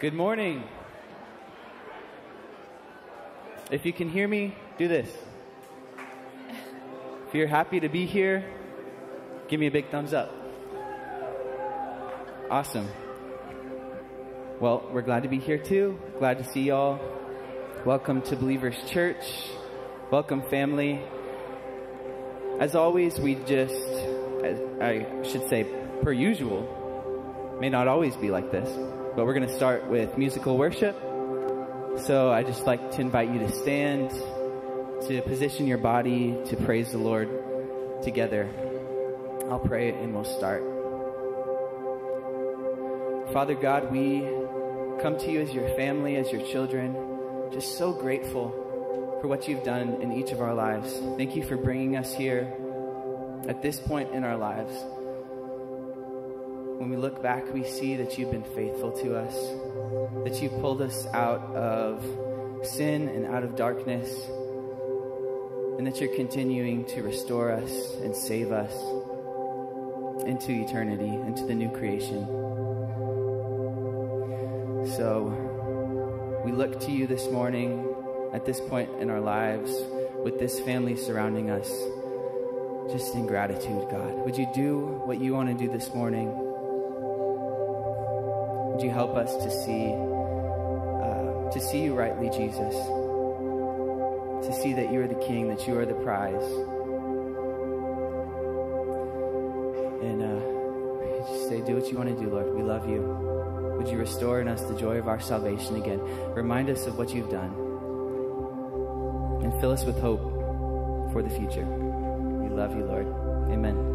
Good morning. If you can hear me, do this. If you're happy to be here, give me a big thumbs up. Awesome. Well, we're glad to be here too. Glad to see y'all. Welcome to Believers Church. Welcome, family. As always, we just, I should say, per usual, may not always be like this, but we're going to start with musical worship. So I just like to invite you to stand, to position your body to praise the Lord together. I'll pray and we'll start. Father God, we come to you as your family, as your children, just so grateful for what you've done in each of our lives. Thank you for bringing us here at this point in our lives. When we look back, we see that you've been faithful to us, that you've pulled us out of sin and out of darkness, and that you're continuing to restore us and save us into eternity, into the new creation. So we look to you this morning at this point in our lives with this family surrounding us. Just in gratitude, God. Would you do what you want to do this morning? Would you help us to see, uh, to see you rightly, Jesus? To see that you are the King, that you are the prize. And uh, just say, do what you want to do, Lord. We love you. Would you restore in us the joy of our salvation again? Remind us of what you've done and fill us with hope for the future. We love you, Lord. Amen.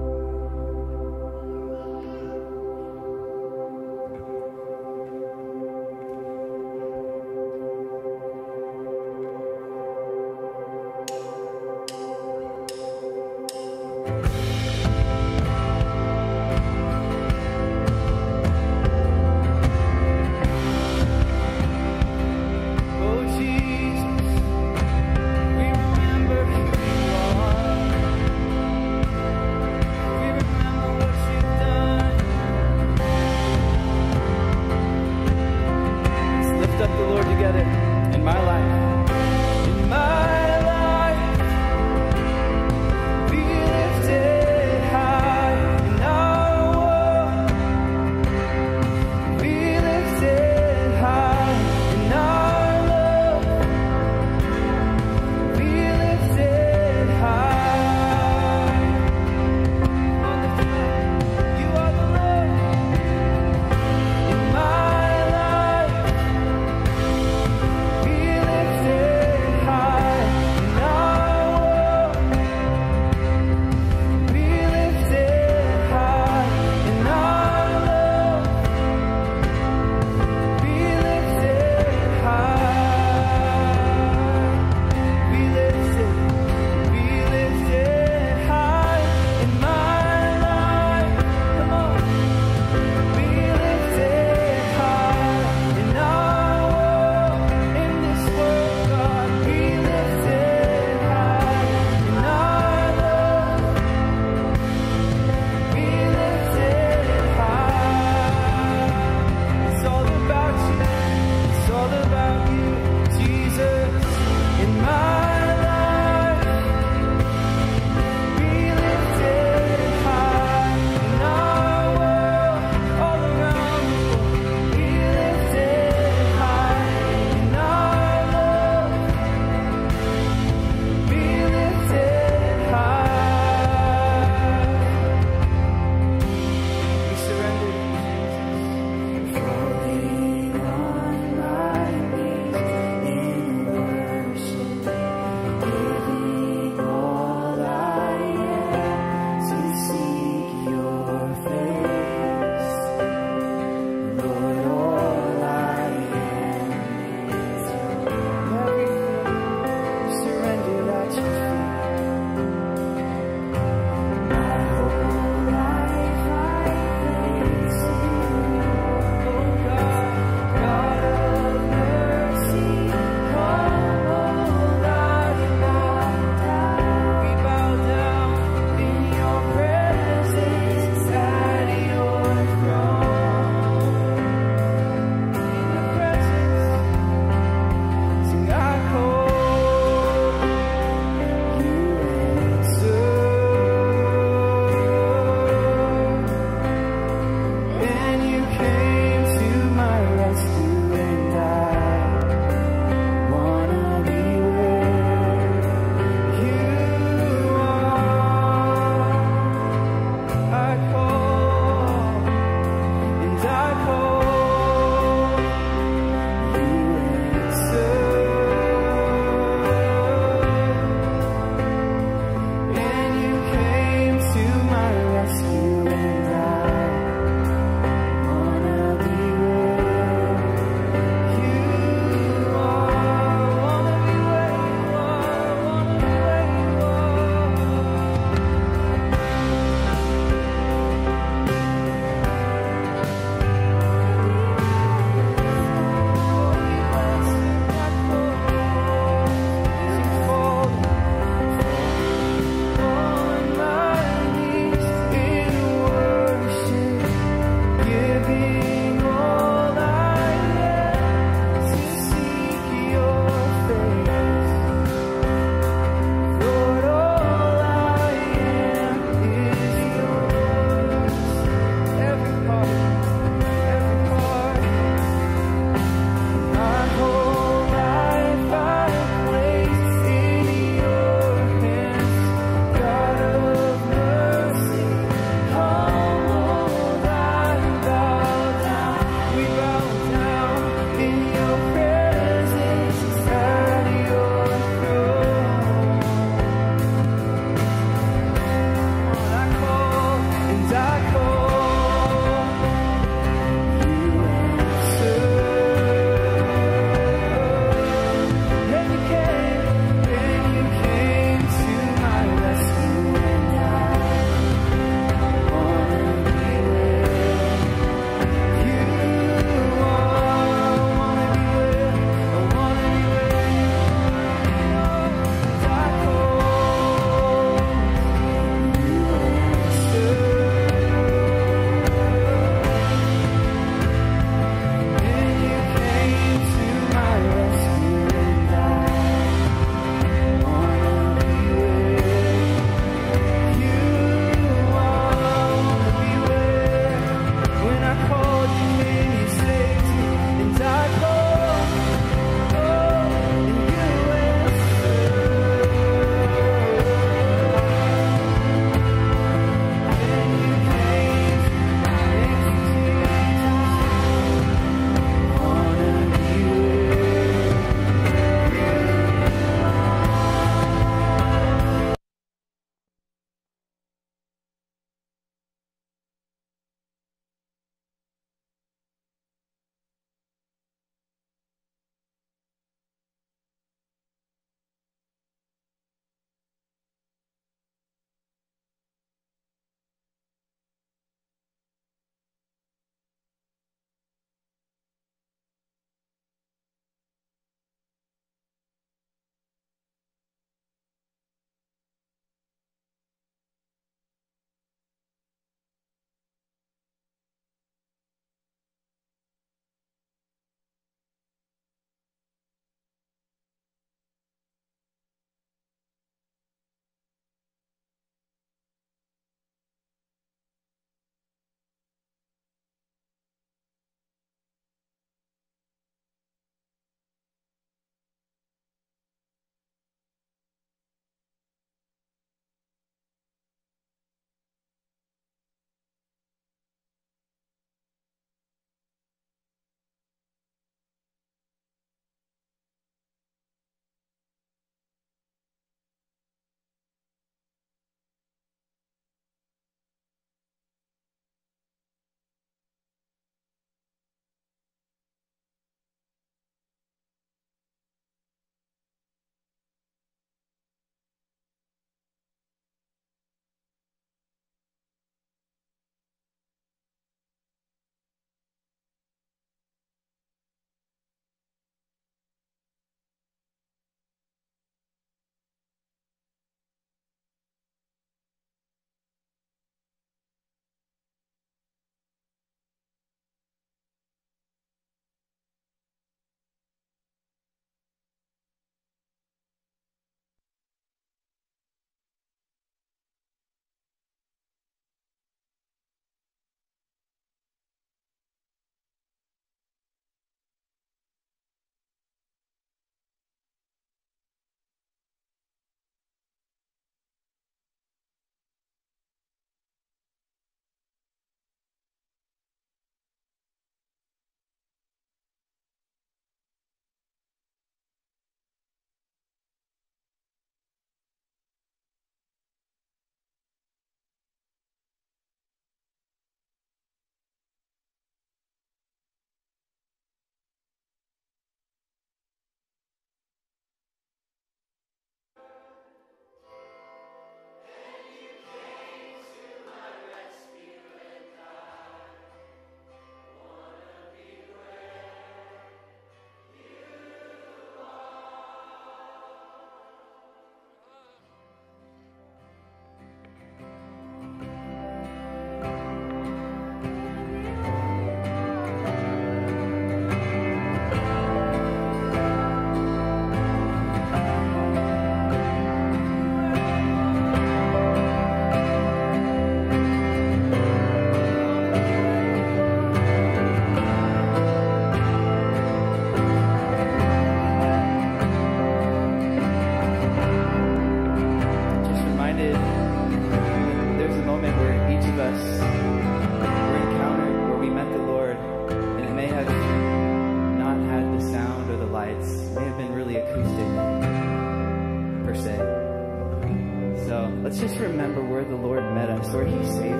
Oh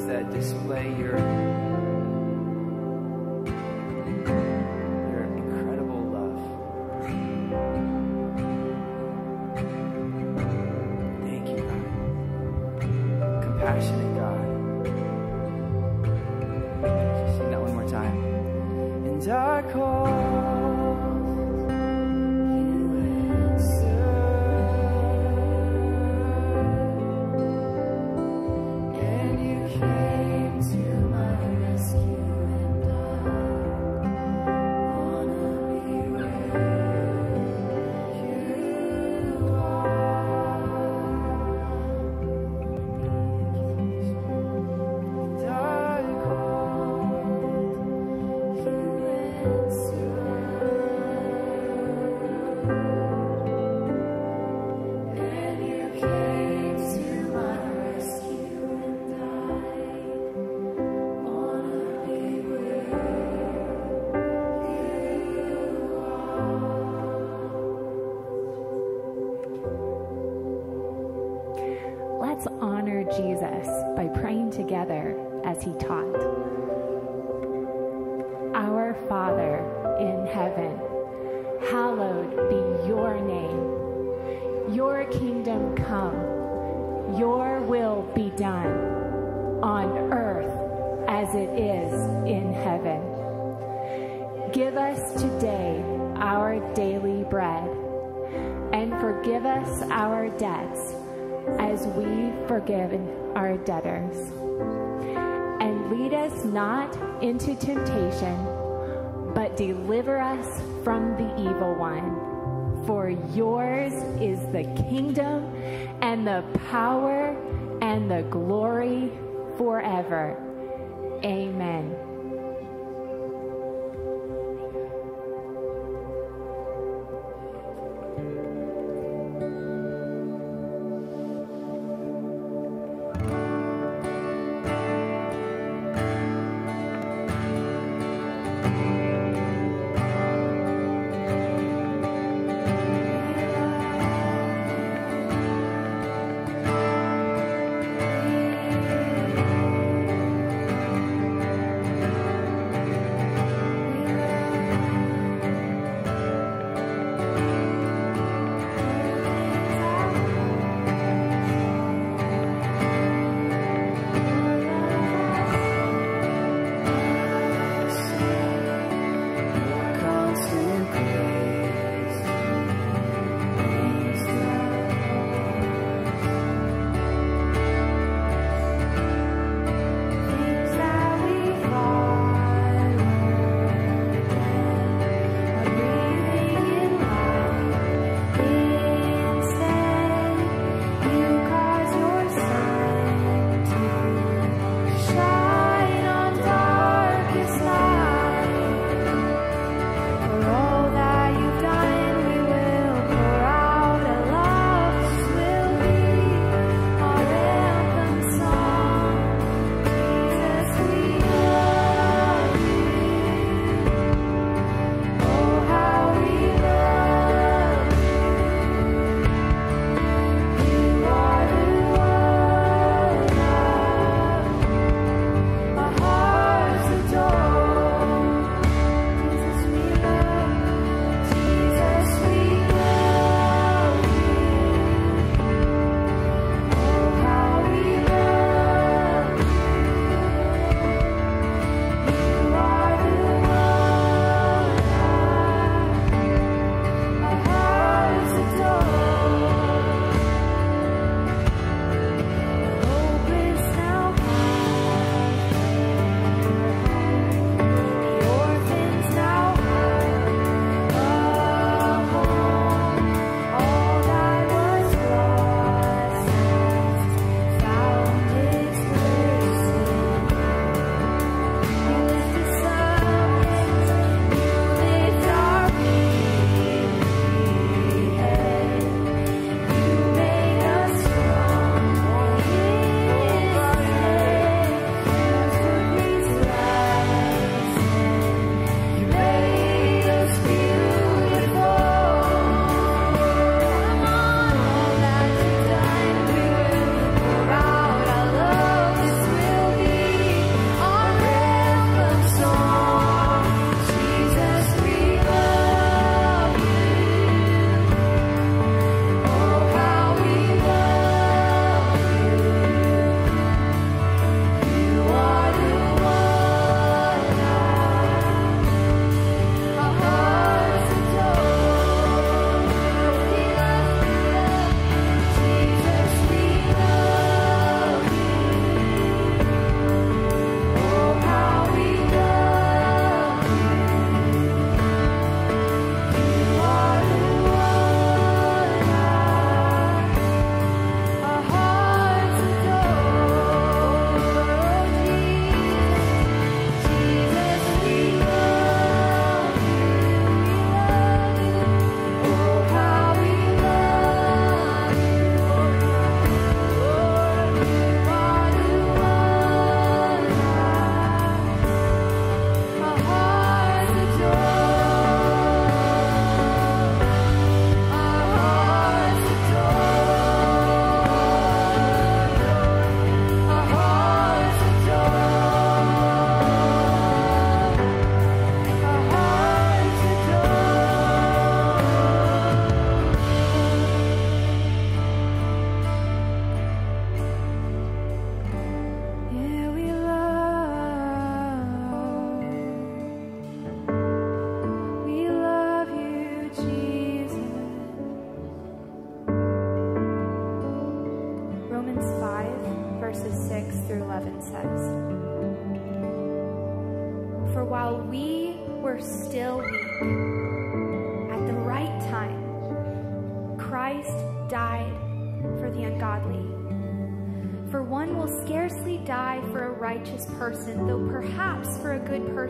that display your Give us today our daily bread, and forgive us our debts as we forgive our debtors. And lead us not into temptation, but deliver us from the evil one. For yours is the kingdom and the power and the glory forever. Amen.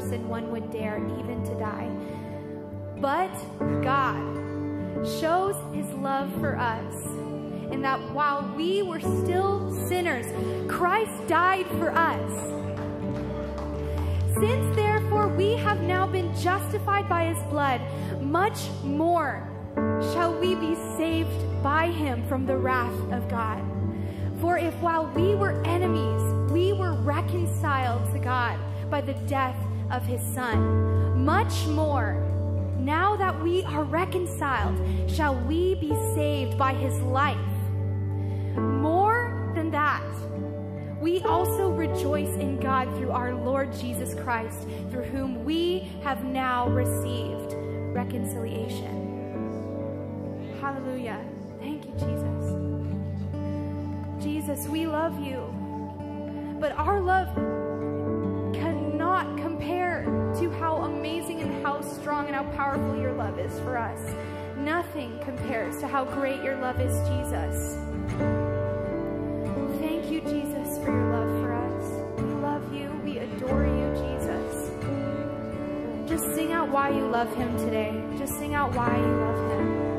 Person one would dare even to die. But God shows his love for us in that while we were still sinners, Christ died for us. Since therefore we have now been justified by his blood, much more shall we be saved by him from the wrath of God. For if while we were enemies, we were reconciled to God by the death of his Son, much more, now that we are reconciled, shall we be saved by his life. More than that, we also rejoice in God through our Lord Jesus Christ, through whom we have now received reconciliation. Hallelujah. Thank you, Jesus. Jesus, we love you, but our love strong and how powerful your love is for us. Nothing compares to how great your love is, Jesus. Thank you, Jesus, for your love for us. We love you. We adore you, Jesus. Just sing out why you love him today. Just sing out why you love him.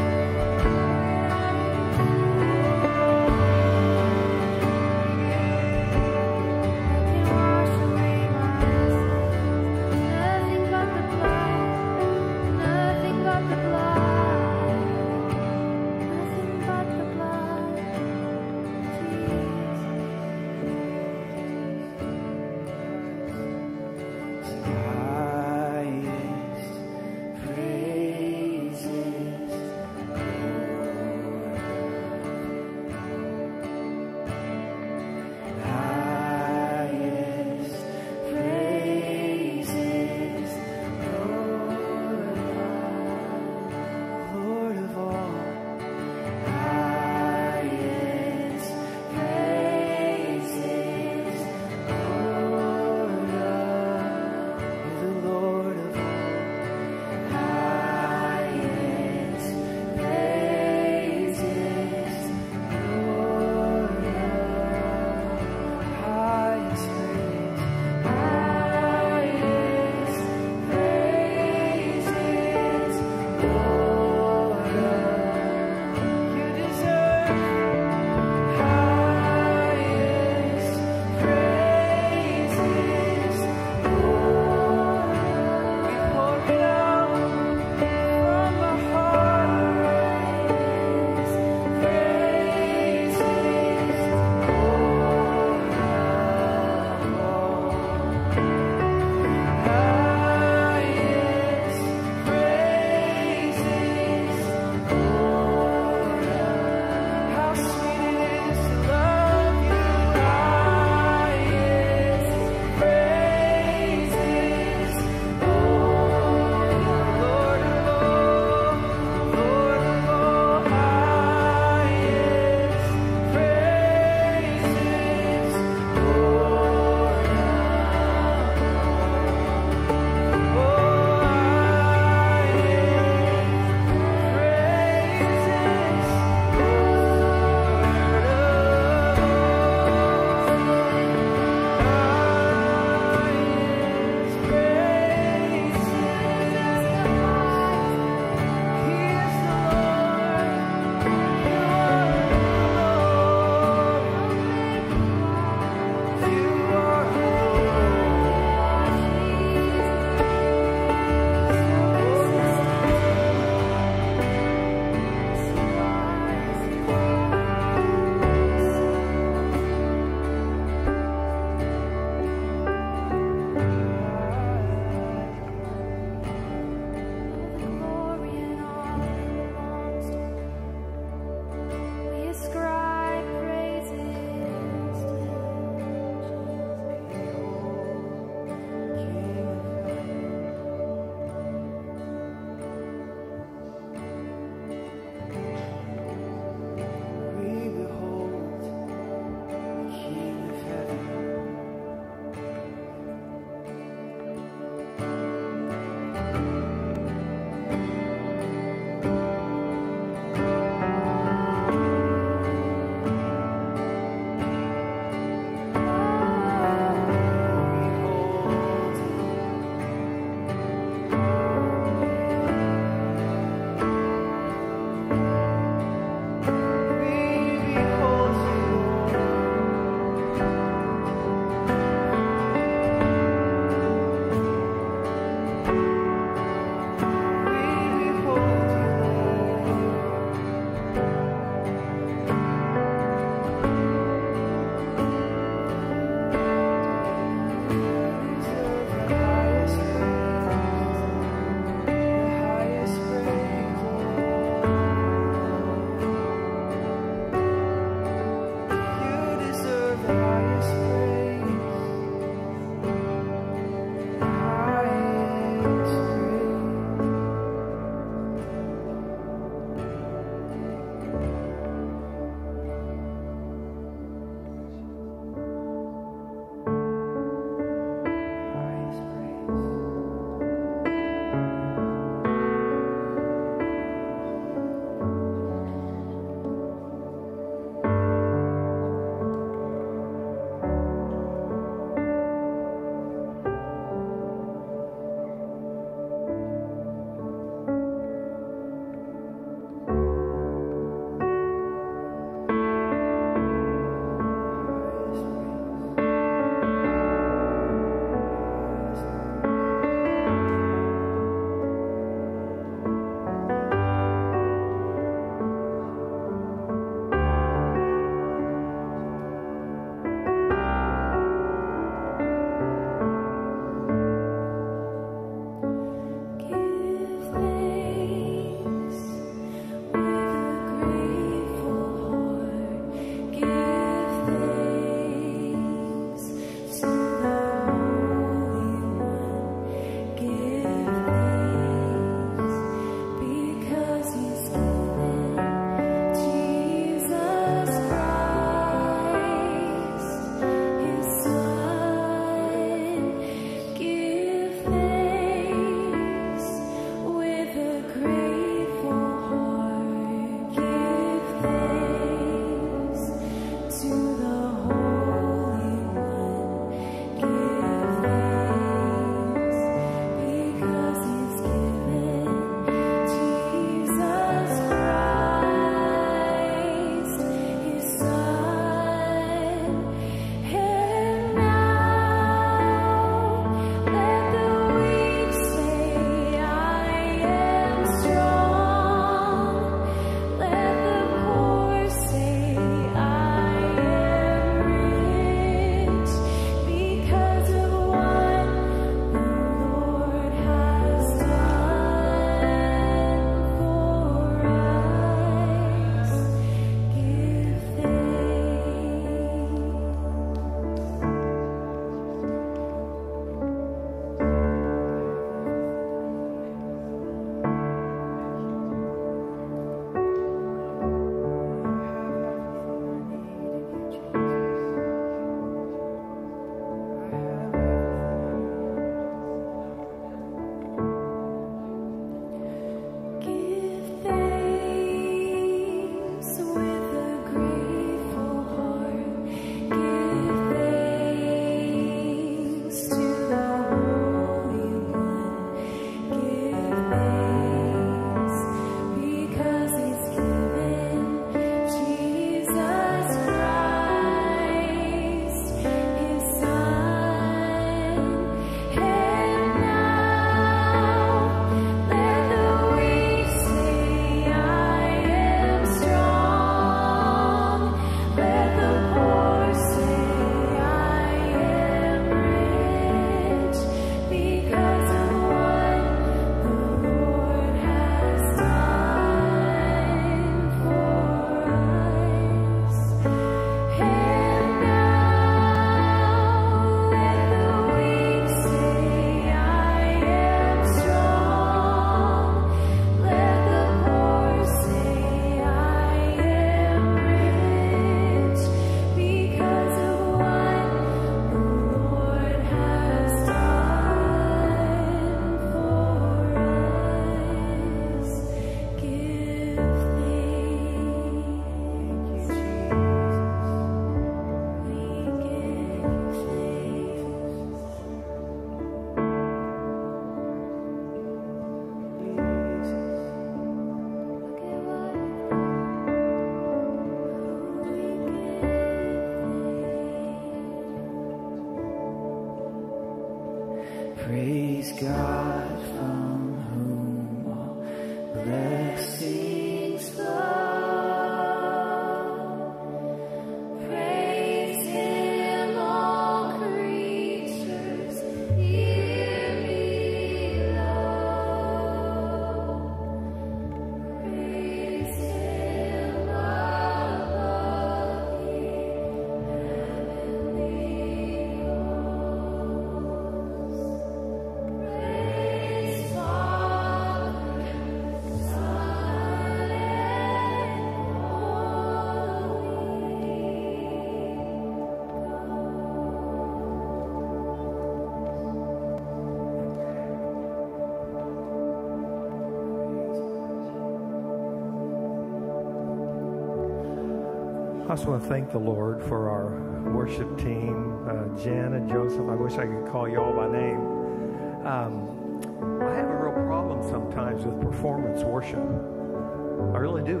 I just want to thank the Lord for our worship team, uh, Jen and Joseph. I wish I could call you all by name. Um, I have a real problem sometimes with performance worship. I really do.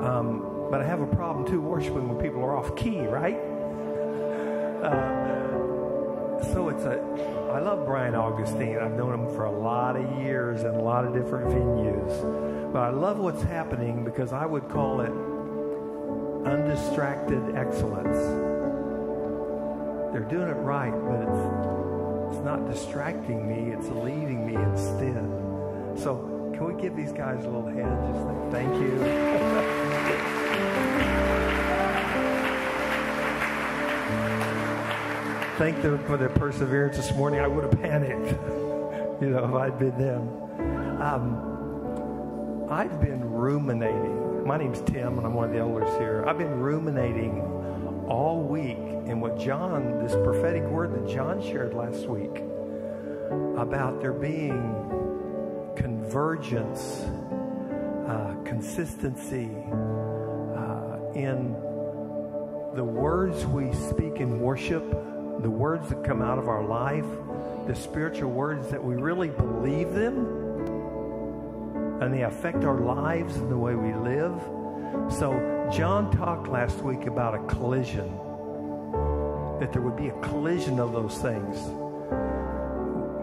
Um, but I have a problem too worshiping when people are off key, right? Uh, so it's a. I love Brian Augustine. I've known him for a lot of years in a lot of different venues. But I love what's happening because I would call it undistracted excellence. They're doing it right, but it's, it's not distracting me, it's leading me instead. So, can we give these guys a little hand? Just like, thank you. thank them for their perseverance this morning. I would have panicked, you know, if I'd been them. Um, I've been ruminating my name's Tim, and I'm one of the elders here. I've been ruminating all week in what John, this prophetic word that John shared last week about there being convergence, uh, consistency uh, in the words we speak in worship, the words that come out of our life, the spiritual words that we really believe them and they affect our lives and the way we live. So, John talked last week about a collision, that there would be a collision of those things.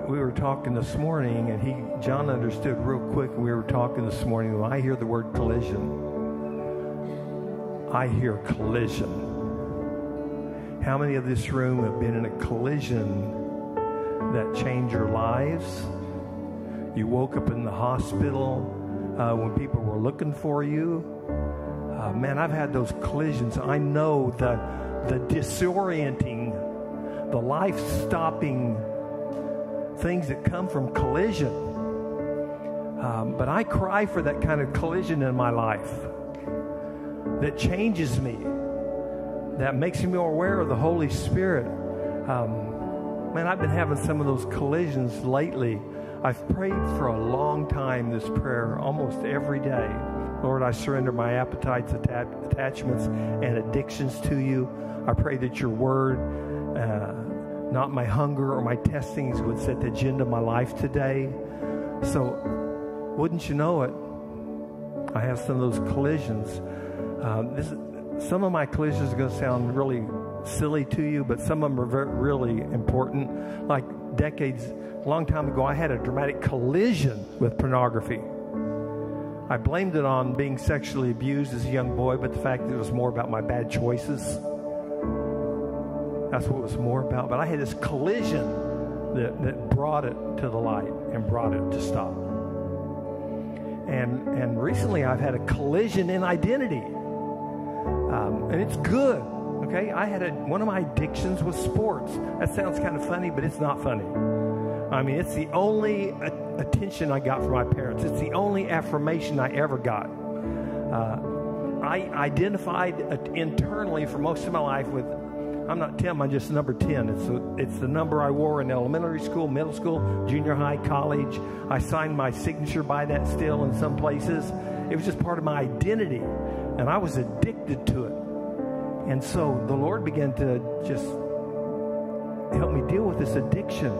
We were talking this morning, and he, John understood real quick. We were talking this morning. When I hear the word collision, I hear collision. How many of this room have been in a collision that changed your lives? You woke up in the hospital uh, when people were looking for you. Uh, man, I've had those collisions. I know the, the disorienting, the life stopping things that come from collision. Um, but I cry for that kind of collision in my life that changes me, that makes me more aware of the Holy Spirit. Um, man, I've been having some of those collisions lately I've prayed for a long time this prayer, almost every day. Lord, I surrender my appetites, attachments, and addictions to you. I pray that your word, uh, not my hunger or my testings, would set the agenda of my life today. So, wouldn't you know it? I have some of those collisions. Uh, this, some of my collisions are going to sound really silly to you, but some of them are very, really important. Like decades a long time ago, I had a dramatic collision with pornography. I blamed it on being sexually abused as a young boy, but the fact that it was more about my bad choices. That's what it was more about. But I had this collision that, that brought it to the light and brought it to stop. And, and recently I've had a collision in identity. Um, and it's good. Okay, I had a, one of my addictions was sports. That sounds kind of funny, but it's not funny. I mean, it's the only attention I got from my parents. It's the only affirmation I ever got. Uh, I identified internally for most of my life with I'm not Tim, I'm just number 10. It's, a, it's the number I wore in elementary school, middle school, junior high, college. I signed my signature by that still in some places. It was just part of my identity, and I was addicted to it. And so the Lord began to just help me deal with this addiction.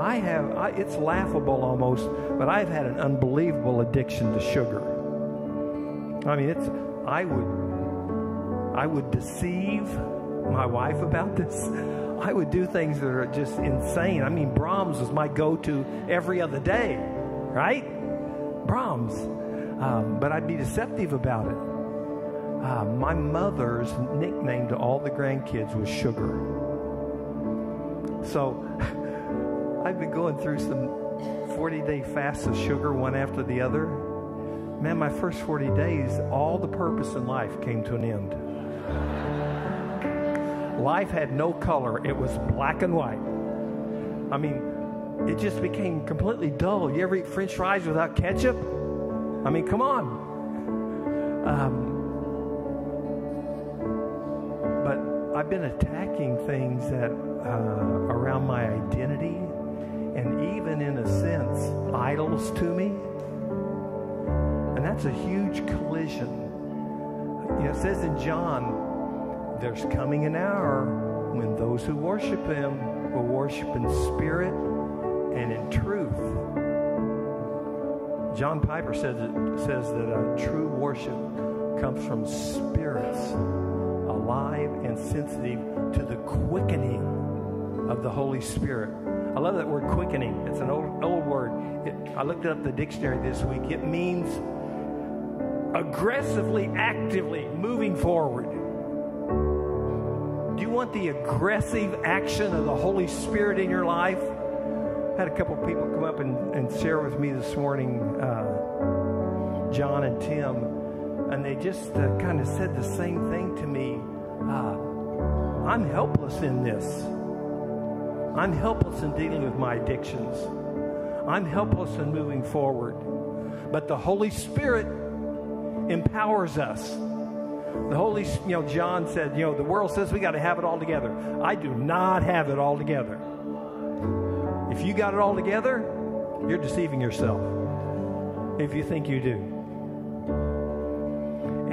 I have, I, it's laughable almost, but I've had an unbelievable addiction to sugar. I mean, it's, I would, I would deceive my wife about this. I would do things that are just insane. I mean, Braum's was my go to every other day, right? Braum's. Um, but I'd be deceptive about it. Uh, my mother's nickname to all the grandkids was Sugar. So I've been going through some 40 day fasts of sugar one after the other. Man, my first 40 days, all the purpose in life came to an end. Life had no color, it was black and white. I mean, it just became completely dull. You ever eat french fries without ketchup? I mean, come on. Um, I've been attacking things that uh, around my identity and even in a sense, idols to me. And that's a huge collision. You know, it says in John there's coming an hour when those who worship Him will worship in spirit and in truth. John Piper says, says that a true worship comes from spirits alive and sensitive to the quickening of the Holy Spirit. I love that word quickening. It's an old, old word. It, I looked up the dictionary this week. It means aggressively, actively moving forward. Do you want the aggressive action of the Holy Spirit in your life? I had a couple people come up and, and share with me this morning, uh, John and Tim, and they just uh, kind of said the same thing to me. Uh, I'm helpless in this. I'm helpless in dealing with my addictions. I'm helpless in moving forward. But the Holy Spirit empowers us. The Holy, you know, John said, you know, the world says we got to have it all together. I do not have it all together. If you got it all together, you're deceiving yourself. If you think you do.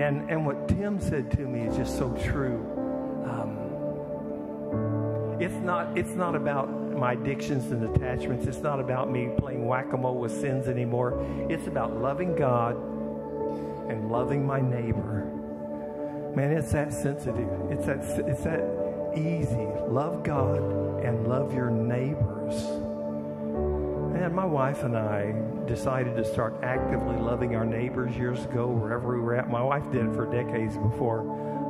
And and what Tim said to me is just so true. Um, it's not it's not about my addictions and attachments. It's not about me playing whack-a-mole with sins anymore. It's about loving God and loving my neighbor. Man, it's that sensitive. It's that it's that easy. Love God and love your neighbors. My wife and I decided to start actively loving our neighbors years ago, wherever we were at. My wife did it for decades before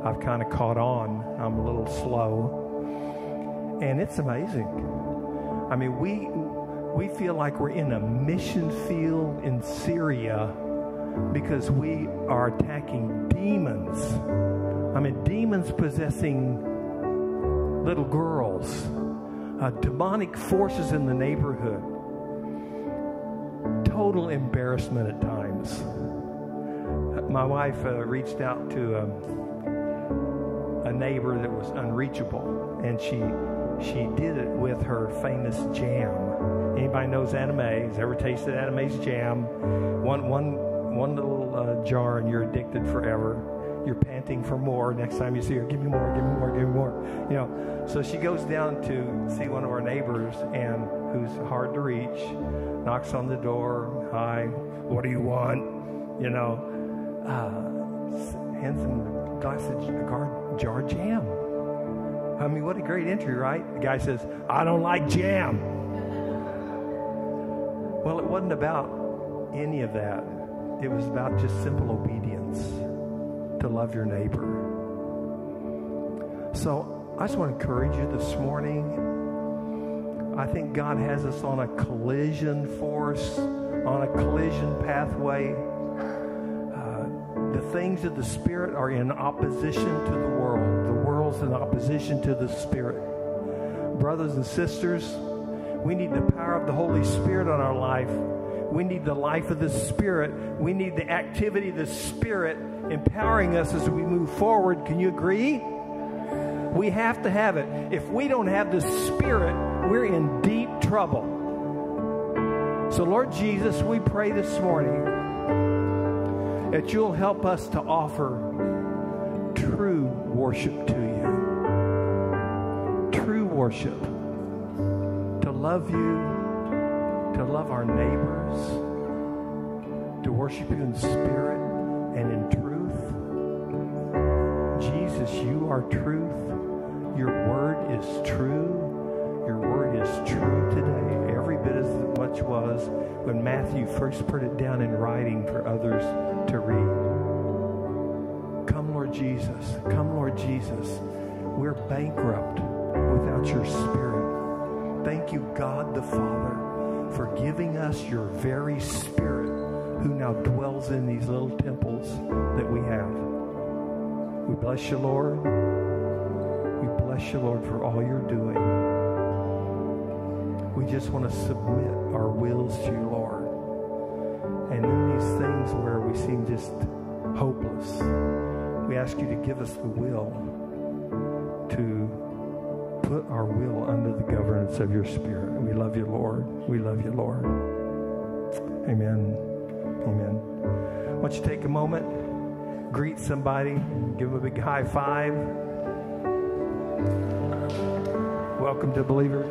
I've kind of caught on. I'm a little slow. And it's amazing. I mean, we we feel like we're in a mission field in Syria because we are attacking demons. I mean, demons possessing little girls, uh, demonic forces in the neighborhood, total embarrassment at times. My wife uh, reached out to um, a neighbor that was unreachable, and she she did it with her famous jam. Anybody knows Anna Mae's? Ever tasted Anna Mae's jam? One one one little uh, jar and you're addicted forever. You're panting for more. Next time you see her, give me more, give me more, give me more. You know. So she goes down to see one of our neighbors and who's hard to reach. Knocks on the door. Hi, what do you want? You know. Uh, hands him a glass of jar, jar jam. I mean, what a great entry, right? The guy says, "I don't like jam." Well, it wasn't about any of that. It was about just simple obedience to love your neighbor. So I just want to encourage you this morning. I think God has us on a collision force, on a collision pathway. Uh, the things of the Spirit are in opposition to the world, the world's in opposition to the Spirit. Brothers and sisters, we need the power of the Holy Spirit on our life we need the life of the Spirit. We need the activity of the Spirit empowering us as we move forward. Can you agree? We have to have it. If we don't have the Spirit, we're in deep trouble. So, Lord Jesus, we pray this morning that you'll help us to offer true worship to you. True worship. To love you to love our neighbors, to worship you in spirit and in truth. Jesus, you are truth. Your word is true. Your word is true today, every bit as much was when Matthew first put it down in writing for others to read. Come, Lord Jesus. Come, Lord Jesus. We're bankrupt without your spirit. Thank you, God the Father for giving us your very spirit who now dwells in these little temples that we have. We bless you, Lord. We bless you, Lord, for all you're doing. We just want to submit our wills to you, Lord. And in these things where we seem just hopeless, we ask you to give us the will to put our will under the governance of your spirit. We love you, Lord. We love you, Lord. Amen. Amen. Why don't you take a moment, greet somebody, give them a big high five. Welcome to Believers.